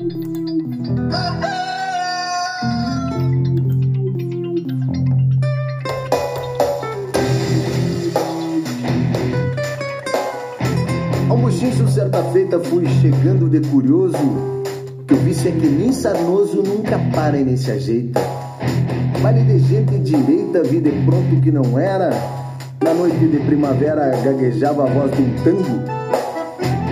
Ao buchincho, certa feita, fui chegando de curioso, que o vício é que nem sarnoso nunca para e nem se ajeita. Vale de gente direita, vida e pronto que não era. Na noite de primavera gaguejava a voz de um tango.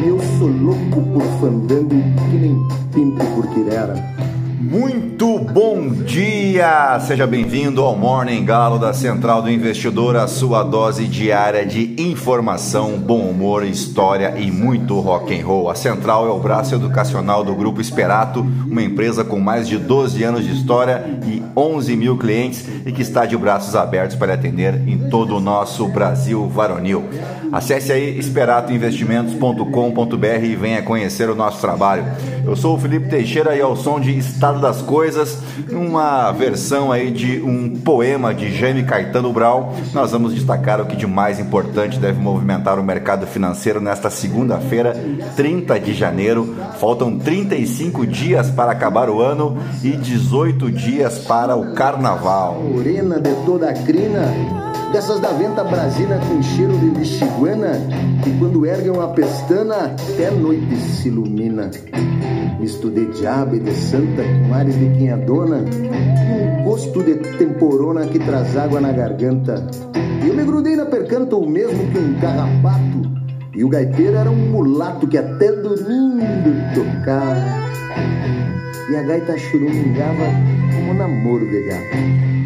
E eu sou louco por fandango, que nem pinto por quirera. Muito bom dia! Seja bem-vindo ao Morning Galo da Central do Investidor, a sua dose diária de informação, bom humor, história e muito rock and roll. A Central é o braço educacional do Grupo Esperato, uma empresa com mais de 12 anos de história e 11 mil clientes e que está de braços abertos para atender em todo o nosso Brasil varonil. Acesse aí esperatoinvestimentos.com.br e venha conhecer o nosso trabalho. Eu sou o Felipe Teixeira e ao som de Estado das Coisas, uma versão aí de um poema de Jaime Caetano Brau, nós vamos destacar o que de mais importante deve movimentar o mercado financeiro nesta segunda-feira, 30 de janeiro. Faltam 35 dias para acabar o ano e 18 dias para o carnaval. Morena de toda a crina, dessas da venta brasina com cheiro de lixiguana, que quando erguem uma pestana, até noite se ilumina. Misto de diabo e de santa, com ares de quem é dona, um gosto de temporona que traz água na garganta. Eu me grudei na percanta o mesmo que um carrapato, e o gaiteiro era um mulato que até dormindo tocava. E a gaita churumingava como namoro de gato.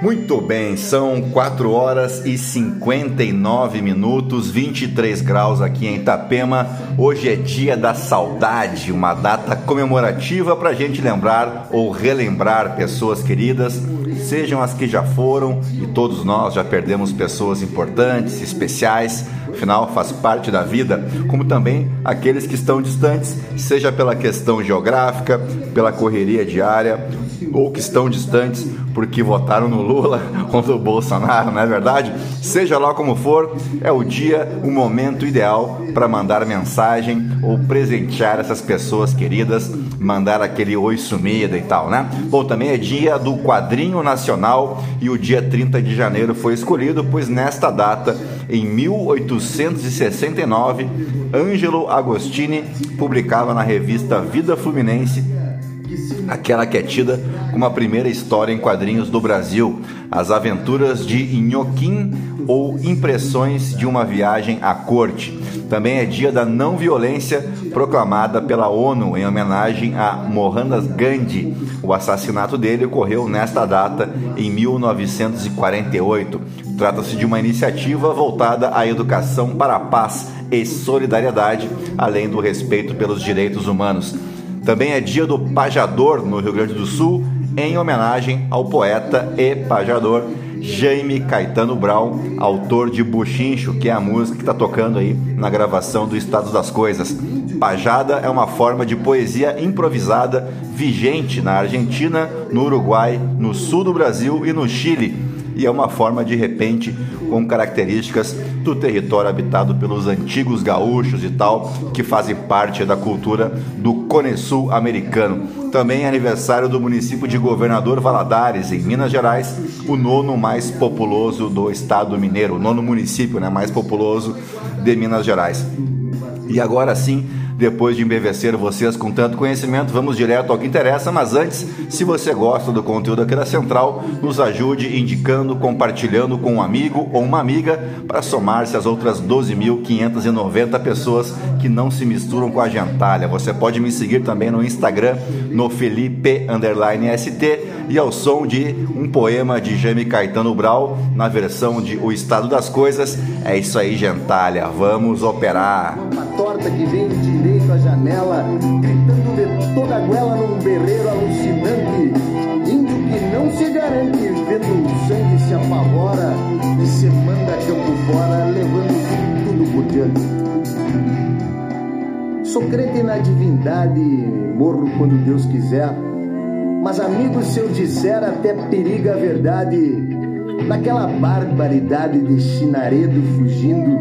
Muito bem, são 4 horas e 59 minutos, 23 graus aqui em Itapema. Hoje é dia da saudade, uma data comemorativa para a gente lembrar ou relembrar pessoas queridas, sejam as que já foram, e todos nós já perdemos pessoas importantes, especiais, afinal faz parte da vida, como também aqueles que estão distantes, seja pela questão geográfica, pela correria diária, ou que estão distantes porque votaram no Lula ou no Bolsonaro, não é verdade? Seja lá como for, é o dia, o momento ideal para mandar mensagem ou presentear essas pessoas queridas, mandar aquele oi sumida e tal, né? Bom, também é dia do quadrinho nacional e o dia 30 de janeiro foi escolhido, pois nesta data, em 1869, Ângelo Agostini publicava na revista Vida Fluminense aquela que é tida como a primeira história em quadrinhos do Brasil, As Aventuras de Inhoquim ou Impressões de uma Viagem à Corte. Também é dia da não violência proclamada pela ONU em homenagem a Mohandas Gandhi. O assassinato dele ocorreu nesta data em 1948. Trata-se de uma iniciativa voltada à educação para a paz e solidariedade, além do respeito pelos direitos humanos. Também é dia do pajador no Rio Grande do Sul, em homenagem ao poeta e pajador Jaime Caetano Brown, autor de Buchincho, que é a música que está tocando aí na gravação do Estado das Coisas. Pajada é uma forma de poesia improvisada vigente na Argentina, no Uruguai, no sul do Brasil e no Chile e é uma forma de repente com características do território habitado pelos antigos gaúchos e tal, que fazem parte da cultura do Cone Sul americano. Também é aniversário do município de Governador Valadares, em Minas Gerais, o nono mais populoso do estado mineiro, o nono município né, mais populoso de Minas Gerais. E agora sim, depois de embevecer vocês com tanto conhecimento, vamos direto ao que interessa. Mas antes, se você gosta do conteúdo aqui da Central, nos ajude indicando, compartilhando com um amigo ou uma amiga para somar-se às outras 12.590 pessoas que não se misturam com a gentalha. Você pode me seguir também no Instagram, no Felipe ST e ao som de um poema de Jaime Caetano Brau na versão de O Estado das Coisas. É isso aí, gentalha. Vamos operar. Uma torta que vem direito à janela, gritando de toda a goela num berreiro alucinante. Índio que não se garante, vendo o sangue se apavora e se manda campo fora, levando tudo por diante. Sou crente na divindade, morro quando Deus quiser. Mas, amigo, se eu disser, até periga a verdade. Naquela barbaridade de chinaredo fugindo,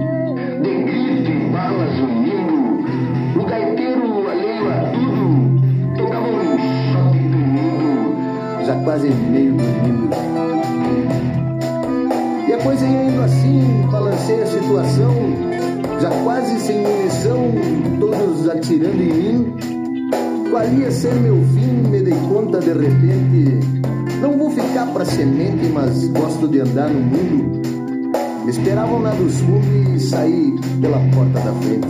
quase meio dormindo. E a coisa ia indo assim, balancei a situação, já quase sem munição, todos atirando em mim. Qual ia ser meu fim, me dei conta de repente. Não vou ficar pra semente, mas gosto de andar no mundo. Me esperavam na dos fundos e saí pela porta da frente.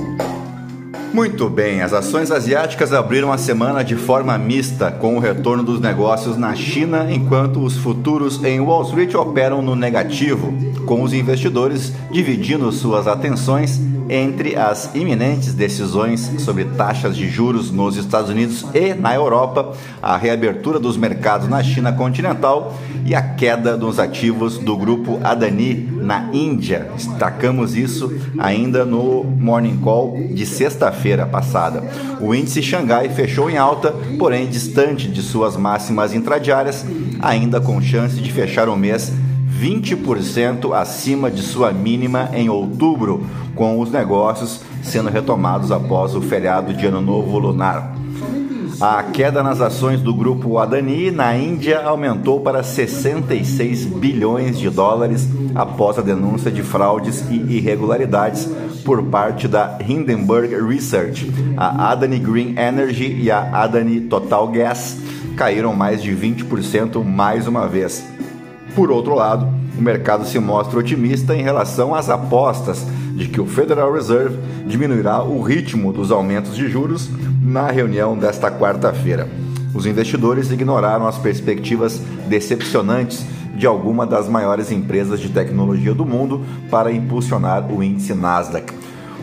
Muito bem, as ações asiáticas abriram a semana de forma mista, com o retorno dos negócios na China, enquanto os futuros em Wall Street operam no negativo, com os investidores dividindo suas atenções entre as iminentes decisões sobre taxas de juros nos Estados Unidos e na Europa, a reabertura dos mercados na China continental e a queda dos ativos do grupo Adani na Índia. Destacamos isso ainda no Morning Call de sexta-feira passada. O índice Xangai fechou em alta, porém distante de suas máximas intradiárias, ainda com chance de fechar o mês 20% acima de sua mínima em outubro, com os negócios sendo retomados após o feriado de Ano Novo Lunar. A queda nas ações do grupo Adani na Índia aumentou para 66 bilhões de dólares após a denúncia de fraudes e irregularidades por parte da Hindenburg Research. A Adani Green Energy e a Adani Total Gas caíram mais de 20% mais uma vez. Por outro lado, o mercado se mostra otimista em relação às apostas de que o Federal Reserve diminuirá o ritmo dos aumentos de juros na reunião desta quarta-feira. Os investidores ignoraram as perspectivas decepcionantes de alguma das maiores empresas de tecnologia do mundo para impulsionar o índice Nasdaq.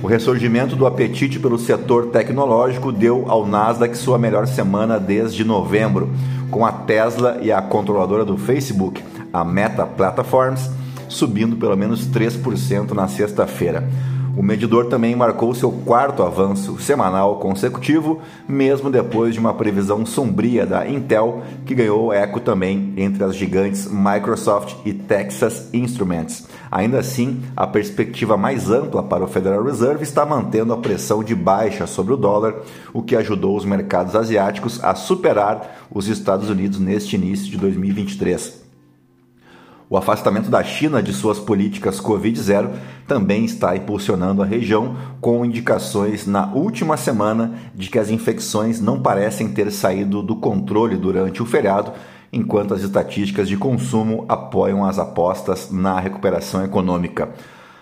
O ressurgimento do apetite pelo setor tecnológico deu ao Nasdaq sua melhor semana desde novembro, com a Tesla e a controladora do Facebook, a Meta Platforms, subindo pelo menos 3% na sexta-feira. O medidor também marcou seu quarto avanço semanal consecutivo, mesmo depois de uma previsão sombria da Intel, que ganhou eco também entre as gigantes Microsoft e Texas Instruments. Ainda assim, a perspectiva mais ampla para o Federal Reserve está mantendo a pressão de baixa sobre o dólar, o que ajudou os mercados asiáticos a superar os Estados Unidos neste início de 2023. O afastamento da China de suas políticas Covid-0 também está impulsionando a região, com indicações na última semana de que as infecções não parecem ter saído do controle durante o feriado, enquanto as estatísticas de consumo apoiam as apostas na recuperação econômica.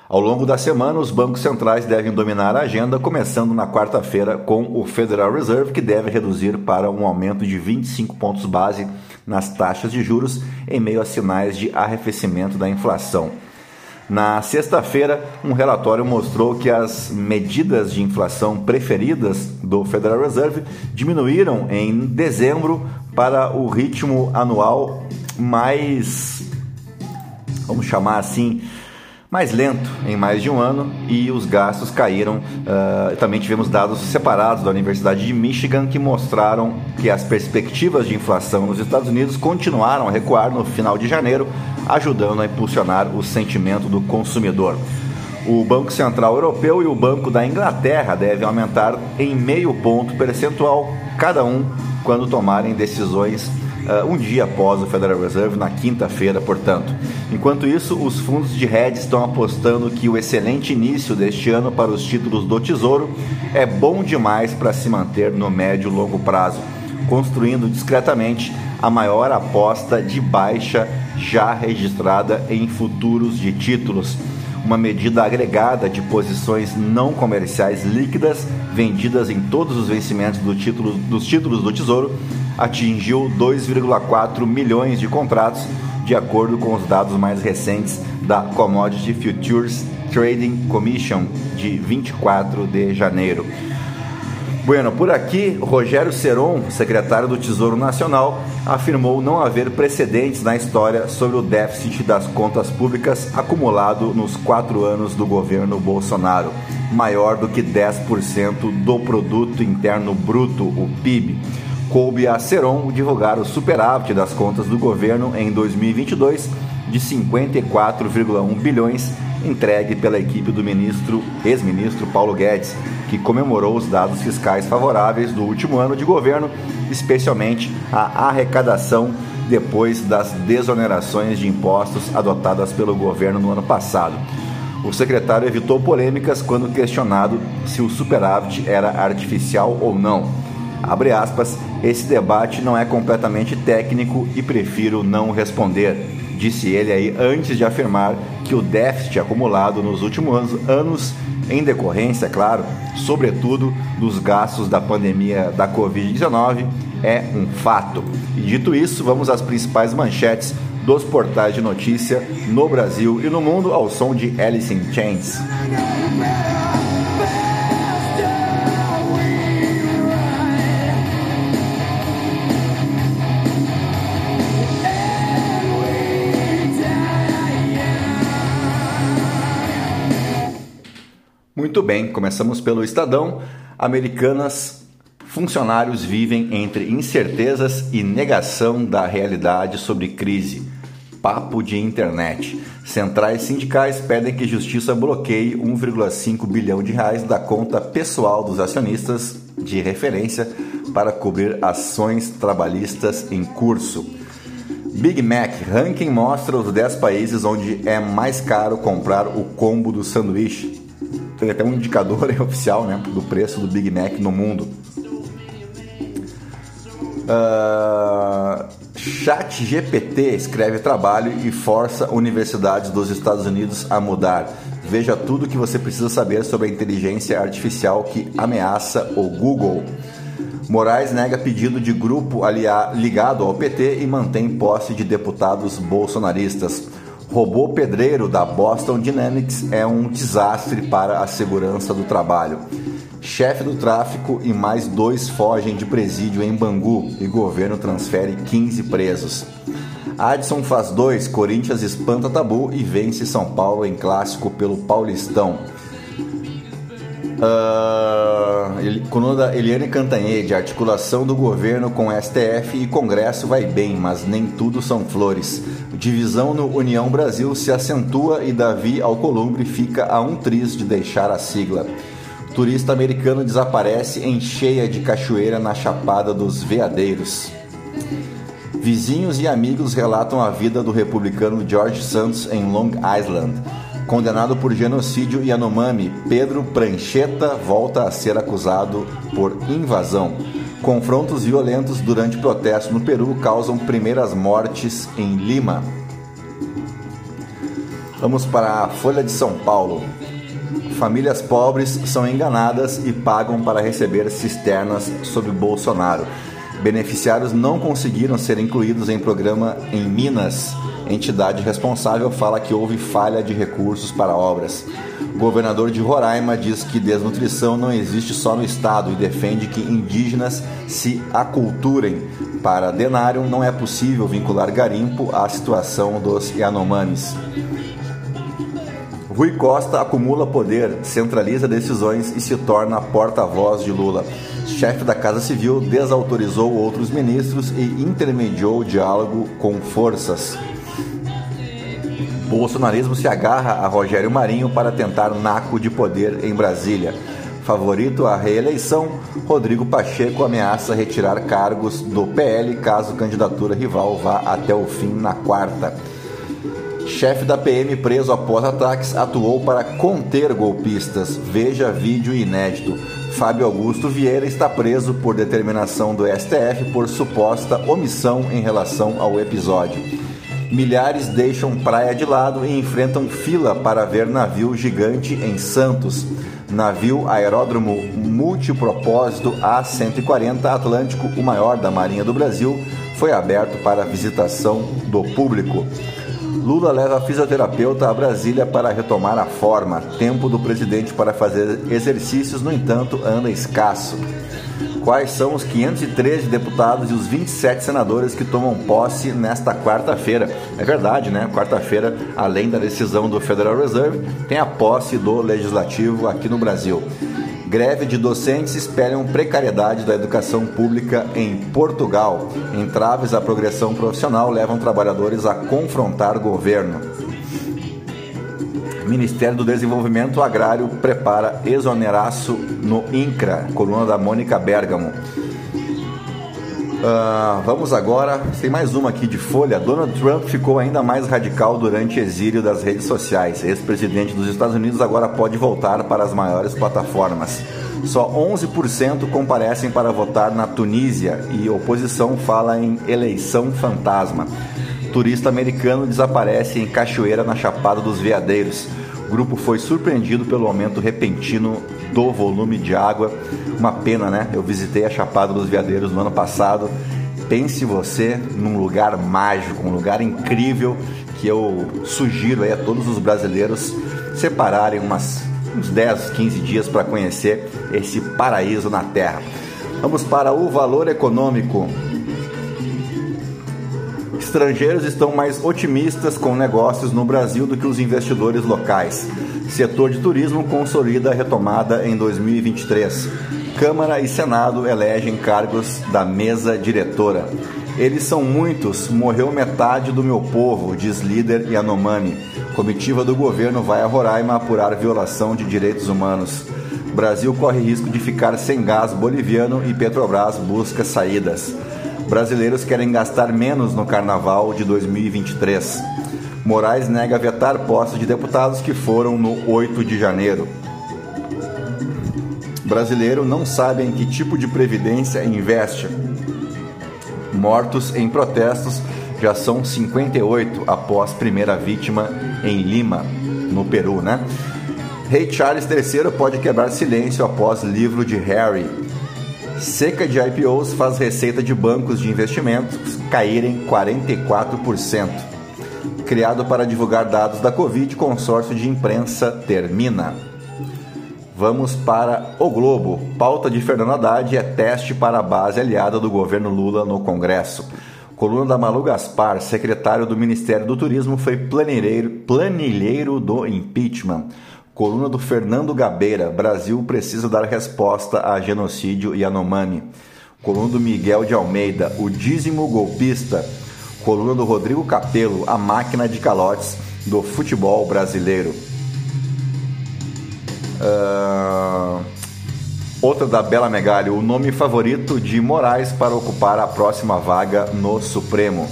Ao longo da semana, os bancos centrais devem dominar a agenda, começando na quarta-feira com o Federal Reserve, que deve reduzir para um aumento de 25 pontos base nas taxas de juros em meio a sinais de arrefecimento da inflação. Na sexta-feira, um relatório mostrou que as medidas de inflação preferidas do Federal Reserve diminuíram em dezembro para o ritmo anual mais, vamos chamar assim, mais lento em mais de um ano e os gastos caíram. Uh, também tivemos dados separados da Universidade de Michigan que mostraram que as perspectivas de inflação nos Estados Unidos continuaram a recuar no final de janeiro, ajudando a impulsionar o sentimento do consumidor. O Banco Central Europeu e o Banco da Inglaterra devem aumentar em meio ponto percentual cada um quando tomarem decisões uh, um dia após o Federal Reserve, na quinta-feira, portanto. Enquanto isso, os fundos de hedge estão apostando que o excelente início deste ano para os títulos do Tesouro é bom demais para se manter no médio e longo prazo, construindo discretamente a maior aposta de baixa já registrada em futuros de títulos uma medida agregada de posições não comerciais líquidas vendidas em todos os vencimentos do título, dos títulos do Tesouro atingiu 2,4 milhões de contratos, de acordo com os dados mais recentes da Commodity Futures Trading Commission de 24 de janeiro. Bueno, por aqui, Rogério Seron, secretário do Tesouro Nacional, afirmou não haver precedentes na história sobre o déficit das contas públicas acumulado nos quatro anos do governo Bolsonaro, maior do que 10% do produto interno bruto, o PIB coube a Seron divulgar o superávit das contas do governo em 2022 de 54,1 bilhões entregue pela equipe do ministro, ex-ministro Paulo Guedes, que comemorou os dados fiscais favoráveis do último ano de governo, especialmente a arrecadação depois das desonerações de impostos adotadas pelo governo no ano passado. O secretário evitou polêmicas quando questionado se o superávit era artificial ou não. Abre aspas, esse debate não é completamente técnico e prefiro não responder disse ele aí antes de afirmar que o déficit acumulado nos últimos anos, em decorrência, claro, sobretudo dos gastos da pandemia da Covid-19, é um fato. E dito isso, vamos às principais manchetes dos portais de notícia no Brasil e no mundo ao som de Alice in Chains. Muito bem, começamos pelo Estadão. Americanas funcionários vivem entre incertezas e negação da realidade sobre crise. Papo de internet. Centrais sindicais pedem que justiça bloqueie 1,5 bilhão de reais da conta pessoal dos acionistas de referência para cobrir ações trabalhistas em curso. Big Mac ranking mostra os 10 países onde é mais caro comprar o combo do sanduíche tem até um indicador oficial né, do preço do Big Mac no mundo. Uh, Chat GPT escreve trabalho e força universidades dos Estados Unidos a mudar. Veja tudo o que você precisa saber sobre a inteligência artificial que ameaça o Google. Moraes nega pedido de grupo ligado ao PT e mantém posse de deputados bolsonaristas. Robô pedreiro da Boston Dynamics é um desastre para a segurança do trabalho. Chefe do tráfico e mais dois fogem de presídio em Bangu e governo transfere 15 presos. Adson faz dois, Corinthians espanta tabu e vence São Paulo em clássico pelo Paulistão. Uh, Eliane Cantanhede, articulação do governo com STF e Congresso vai bem, mas nem tudo são flores. Divisão no União Brasil se acentua e Davi Alcolumbre fica a um triz de deixar a sigla. Turista americano desaparece em cheia de cachoeira na Chapada dos Veadeiros. Vizinhos e amigos relatam a vida do republicano George Santos em Long Island. Condenado por genocídio Yanomami, Pedro Prancheta volta a ser acusado por invasão. Confrontos violentos durante protesto no Peru causam primeiras mortes em Lima. Vamos para a Folha de São Paulo. Famílias pobres são enganadas e pagam para receber cisternas sobre Bolsonaro. Beneficiários não conseguiram ser incluídos em programa em Minas entidade responsável fala que houve falha de recursos para obras. O governador de Roraima diz que desnutrição não existe só no estado e defende que indígenas se aculturem. Para Denário, não é possível vincular garimpo à situação dos Yanomamis. Rui Costa acumula poder, centraliza decisões e se torna porta-voz de Lula. Chefe da Casa Civil desautorizou outros ministros e intermediou o diálogo com forças. Bolsonarismo se agarra a Rogério Marinho para tentar naco de poder em Brasília. Favorito à reeleição, Rodrigo Pacheco ameaça retirar cargos do PL caso candidatura rival vá até o fim na quarta. Chefe da PM preso após ataques atuou para conter golpistas. Veja vídeo inédito. Fábio Augusto Vieira está preso por determinação do STF por suposta omissão em relação ao episódio. Milhares deixam praia de lado e enfrentam fila para ver navio gigante em Santos. Navio aeródromo multipropósito A140 Atlântico, o maior da Marinha do Brasil, foi aberto para visitação do público. Lula leva fisioterapeuta a Brasília para retomar a forma. Tempo do presidente para fazer exercícios, no entanto, anda escasso quais são os 513 deputados e os 27 senadores que tomam posse nesta quarta-feira. É verdade, né? Quarta-feira, além da decisão do Federal Reserve, tem a posse do legislativo aqui no Brasil. Greve de docentes espelham precariedade da educação pública em Portugal. Entraves à progressão profissional levam trabalhadores a confrontar governo. Ministério do Desenvolvimento Agrário prepara exoneraço no INCRA, coluna da Mônica Bergamo. Uh, vamos agora, tem mais uma aqui de Folha. Donald Trump ficou ainda mais radical durante exílio das redes sociais. Ex-presidente dos Estados Unidos agora pode voltar para as maiores plataformas. Só 11% comparecem para votar na Tunísia e oposição fala em eleição fantasma. Turista americano desaparece em cachoeira na Chapada dos Veadeiros. Grupo foi surpreendido pelo aumento repentino do volume de água. Uma pena, né? Eu visitei a Chapada dos Veadeiros no ano passado. Pense você num lugar mágico, um lugar incrível que eu sugiro a todos os brasileiros separarem umas, uns 10, 15 dias para conhecer esse paraíso na Terra. Vamos para o valor econômico. Estrangeiros estão mais otimistas com negócios no Brasil do que os investidores locais. Setor de turismo consolida a retomada em 2023. Câmara e Senado elegem cargos da mesa diretora. Eles são muitos, morreu metade do meu povo, diz líder Yanomami. Comitiva do governo vai a Roraima apurar violação de direitos humanos. Brasil corre risco de ficar sem gás boliviano e Petrobras busca saídas. Brasileiros querem gastar menos no carnaval de 2023. Moraes nega vetar postos de deputados que foram no 8 de janeiro. Brasileiro não sabe em que tipo de previdência investe. Mortos em protestos já são 58 após primeira vítima em Lima, no Peru, né? Rei Charles III pode quebrar silêncio após livro de Harry. Seca de IPOs faz receita de bancos de investimentos caírem 44% criado para divulgar dados da Covid, consórcio de imprensa termina. Vamos para o Globo. Pauta de Fernando Haddad é teste para a base aliada do governo Lula no Congresso. Coluna da Malu Gaspar, secretário do Ministério do Turismo, foi planilheiro, planilheiro do impeachment. Coluna do Fernando Gabeira, Brasil precisa dar resposta a genocídio e Anomami. Coluna do Miguel de Almeida, o dízimo golpista coluna do Rodrigo Capello, a máquina de calotes do futebol brasileiro. Uh, outra da Bela Megalho, o nome favorito de Moraes para ocupar a próxima vaga no Supremo.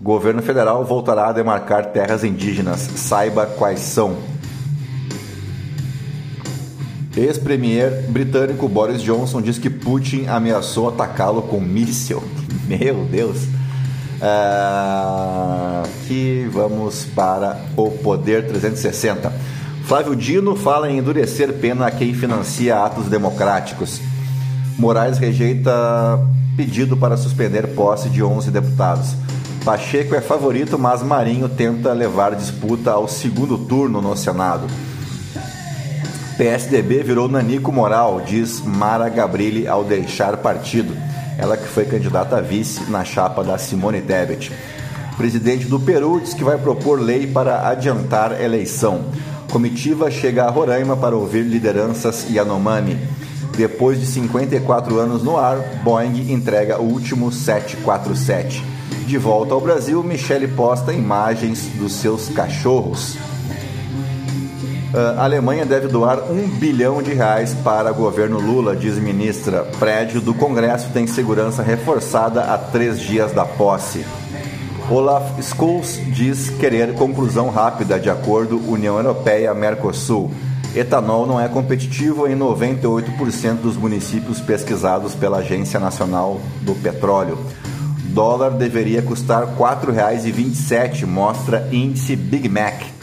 Governo federal voltará a demarcar terras indígenas. Saiba quais são. Ex-premier britânico Boris Johnson diz que Putin ameaçou atacá-lo com míssil. Meu Deus! aqui vamos para o Poder 360. Flávio Dino fala em endurecer pena a quem financia atos democráticos. Moraes rejeita pedido para suspender posse de 11 deputados. Pacheco é favorito, mas Marinho tenta levar disputa ao segundo turno no Senado. PSDB virou nanico moral, diz Mara Gabrilli ao deixar partido ela que foi candidata a vice na chapa da Simone Tebet. Presidente do Peru diz que vai propor lei para adiantar eleição. Comitiva chega a Roraima para ouvir lideranças Yanomami. Depois de 54 anos no ar, Boeing entrega o último 747. De volta ao Brasil, Michele posta imagens dos seus cachorros. A Alemanha deve doar um bilhão de reais para governo Lula, diz ministra. Prédio do Congresso tem segurança reforçada há três dias da posse. Olaf Scholz diz querer conclusão rápida de acordo União Europeia-Mercosul. Etanol não é competitivo em 98% dos municípios pesquisados pela Agência Nacional do Petróleo. Dólar deveria custar R$ 4,27, mostra índice Big Mac.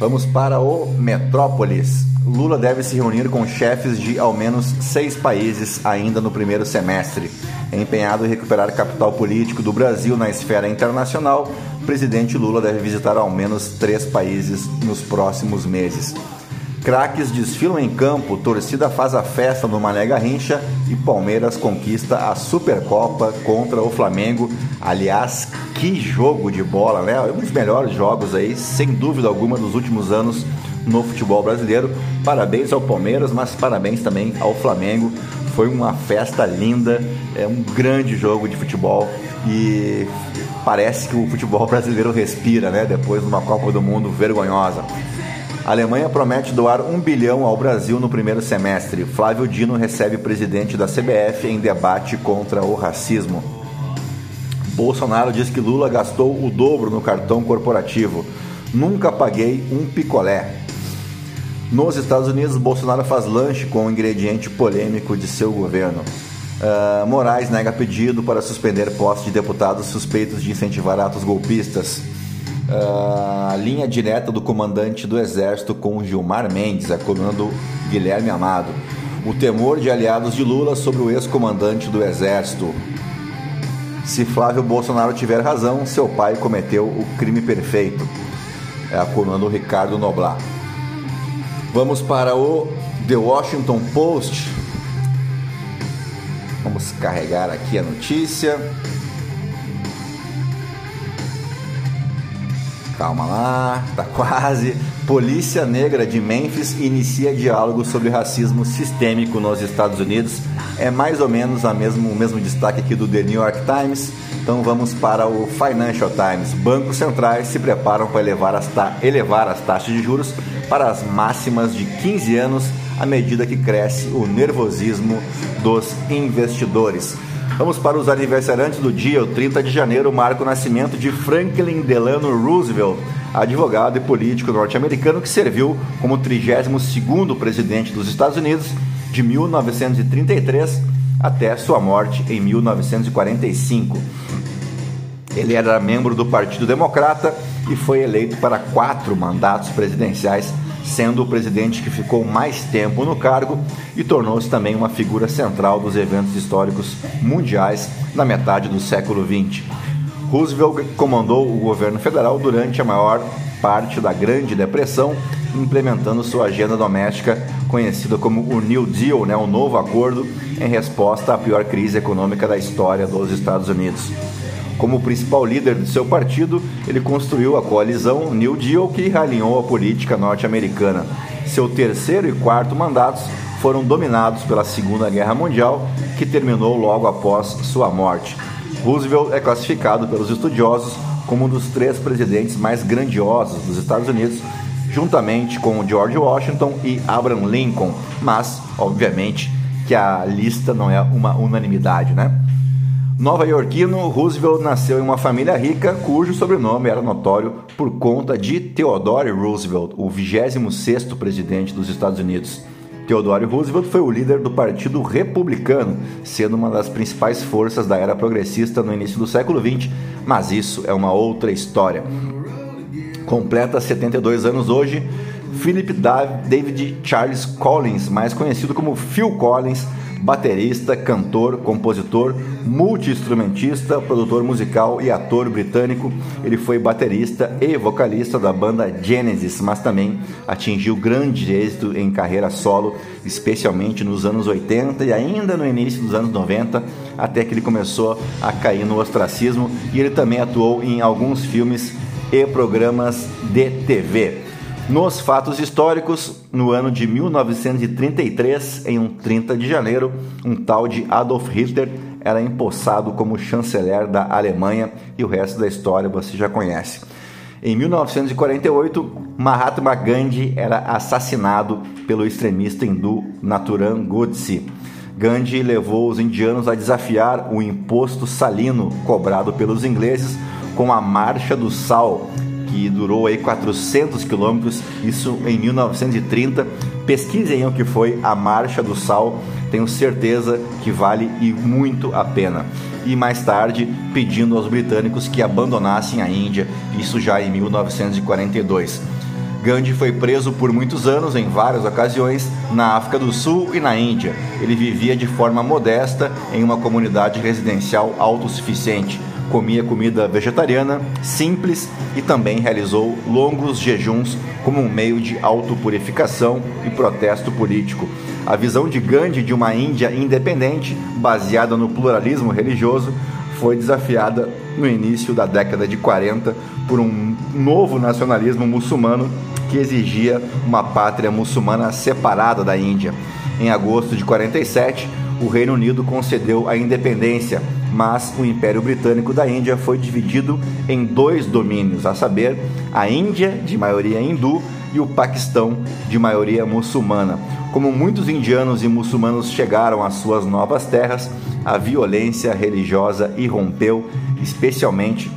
Vamos para o Metrópolis. Lula deve se reunir com chefes de ao menos seis países ainda no primeiro semestre. Empenhado em recuperar capital político do Brasil na esfera internacional, o presidente Lula deve visitar ao menos três países nos próximos meses. Craques desfilam em campo, torcida faz a festa no Mané Garrincha e Palmeiras conquista a Supercopa contra o Flamengo. Aliás, que jogo de bola, né? Um dos melhores jogos aí, sem dúvida alguma, dos últimos anos no futebol brasileiro. Parabéns ao Palmeiras, mas parabéns também ao Flamengo. Foi uma festa linda, é um grande jogo de futebol e parece que o futebol brasileiro respira, né? Depois de uma Copa do Mundo vergonhosa. A Alemanha promete doar um bilhão ao Brasil no primeiro semestre. Flávio Dino recebe presidente da CBF em debate contra o racismo. Bolsonaro diz que Lula gastou o dobro no cartão corporativo. Nunca paguei um picolé. Nos Estados Unidos, Bolsonaro faz lanche com um ingrediente polêmico de seu governo. Uh, Moraes nega pedido para suspender posse de deputados suspeitos de incentivar atos golpistas. Uh, linha direta do comandante do Exército com Gilmar Mendes, a coluna do Guilherme Amado. O temor de aliados de Lula sobre o ex-comandante do Exército. Se Flávio Bolsonaro tiver razão, seu pai cometeu o crime perfeito. É a coluna do Ricardo Noblar. Vamos para o The Washington Post. Vamos carregar aqui a notícia. Calma lá, tá quase. Polícia Negra de Memphis inicia diálogo sobre racismo sistêmico nos Estados Unidos. É mais ou menos a mesmo, o mesmo destaque aqui do The New York Times. Então vamos para o Financial Times. Bancos centrais se preparam para elevar as, elevar as taxas de juros para as máximas de 15 anos à medida que cresce o nervosismo dos investidores. Vamos para os aniversariantes do dia, o 30 de janeiro, marca o nascimento de Franklin Delano Roosevelt, advogado e político norte-americano que serviu como 32º presidente dos Estados Unidos de 1933 até sua morte em 1945. Ele era membro do Partido Democrata e foi eleito para quatro mandatos presidenciais, sendo o presidente que ficou mais tempo no cargo e tornou-se também uma figura central dos eventos históricos mundiais na metade do século XX. Roosevelt comandou o governo federal durante a maior parte da Grande Depressão, implementando sua agenda doméstica conhecida como o New Deal, né, o novo acordo, em resposta à pior crise econômica da história dos Estados Unidos. Como principal líder de seu partido, ele construiu a coalizão New Deal que realinhou a política norte-americana. Seu terceiro e quarto mandatos foram dominados pela Segunda Guerra Mundial, que terminou logo após sua morte. Roosevelt é classificado pelos estudiosos como um dos três presidentes mais grandiosos dos Estados Unidos, juntamente com George Washington e Abraham Lincoln, mas, obviamente, que a lista não é uma unanimidade, né? Nova Yorkino, Roosevelt nasceu em uma família rica cujo sobrenome era notório por conta de Theodore Roosevelt, o 26º presidente dos Estados Unidos. Theodore Roosevelt foi o líder do Partido Republicano, sendo uma das principais forças da era progressista no início do século XX, mas isso é uma outra história. Completa 72 anos hoje, Philip David Charles Collins, mais conhecido como Phil Collins, baterista, cantor, compositor, multi-instrumentista, produtor musical e ator britânico. Ele foi baterista e vocalista da banda Genesis, mas também atingiu grande êxito em carreira solo, especialmente nos anos 80 e ainda no início dos anos 90, até que ele começou a cair no ostracismo e ele também atuou em alguns filmes e programas de TV. Nos fatos históricos, no ano de 1933, em um 30 de janeiro, um tal de Adolf Hitler era empossado como chanceler da Alemanha e o resto da história você já conhece. Em 1948, Mahatma Gandhi era assassinado pelo extremista hindu Naturan Godse. Gandhi levou os indianos a desafiar o imposto salino cobrado pelos ingleses com a Marcha do Sal, que durou aí 400 quilômetros, isso em 1930. Pesquisem o que foi a Marcha do Sal, tenho certeza que vale e muito a pena. E mais tarde, pedindo aos britânicos que abandonassem a Índia, isso já em 1942. Gandhi foi preso por muitos anos em várias ocasiões na África do Sul e na Índia. Ele vivia de forma modesta em uma comunidade residencial autossuficiente comia comida vegetariana, simples e também realizou longos jejuns como um meio de autopurificação e protesto político. A visão de Gandhi de uma Índia independente, baseada no pluralismo religioso, foi desafiada no início da década de 40 por um novo nacionalismo muçulmano que exigia uma pátria muçulmana separada da Índia. Em agosto de 47, o Reino Unido concedeu a independência mas o Império Britânico da Índia foi dividido em dois domínios, a saber, a Índia, de maioria hindu, e o Paquistão, de maioria muçulmana. Como muitos indianos e muçulmanos chegaram às suas novas terras, a violência religiosa irrompeu, especialmente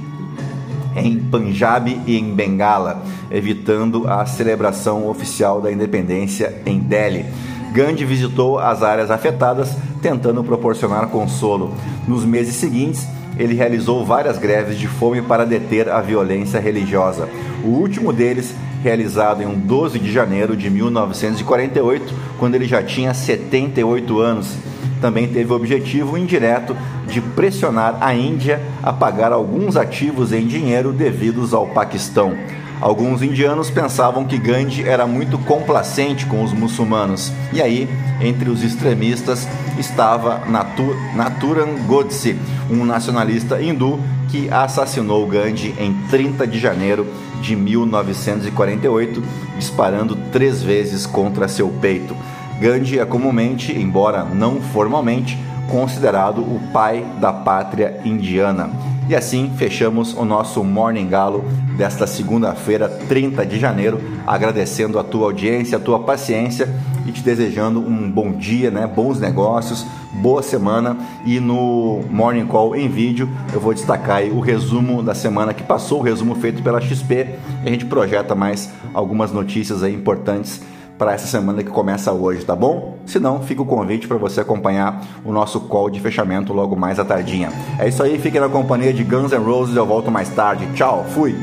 em Punjab e em Bengala, evitando a celebração oficial da independência em Delhi. Gandhi visitou as áreas afetadas, tentando proporcionar consolo. Nos meses seguintes, ele realizou várias greves de fome para deter a violência religiosa. O último deles, realizado em 12 de janeiro de 1948, quando ele já tinha 78 anos, também teve o objetivo indireto de pressionar a Índia a pagar alguns ativos em dinheiro devidos ao Paquistão. Alguns indianos pensavam que Gandhi era muito complacente com os muçulmanos. E aí, entre os extremistas, estava Natu Naturan Godse, um nacionalista hindu que assassinou Gandhi em 30 de janeiro de 1948, disparando três vezes contra seu peito. Gandhi é comumente, embora não formalmente, considerado o pai da pátria indiana. E assim fechamos o nosso Morning Galo desta segunda-feira, 30 de janeiro, agradecendo a tua audiência, a tua paciência e te desejando um bom dia, né? Bons negócios, boa semana e no Morning Call em vídeo eu vou destacar o resumo da semana que passou, o resumo feito pela XP e a gente projeta mais algumas notícias aí importantes para essa semana que começa hoje, tá bom? Se não, fica o convite para você acompanhar o nosso call de fechamento logo mais à tardinha. É isso aí, fique na companhia de Guns N' Roses, eu volto mais tarde. Tchau, fui!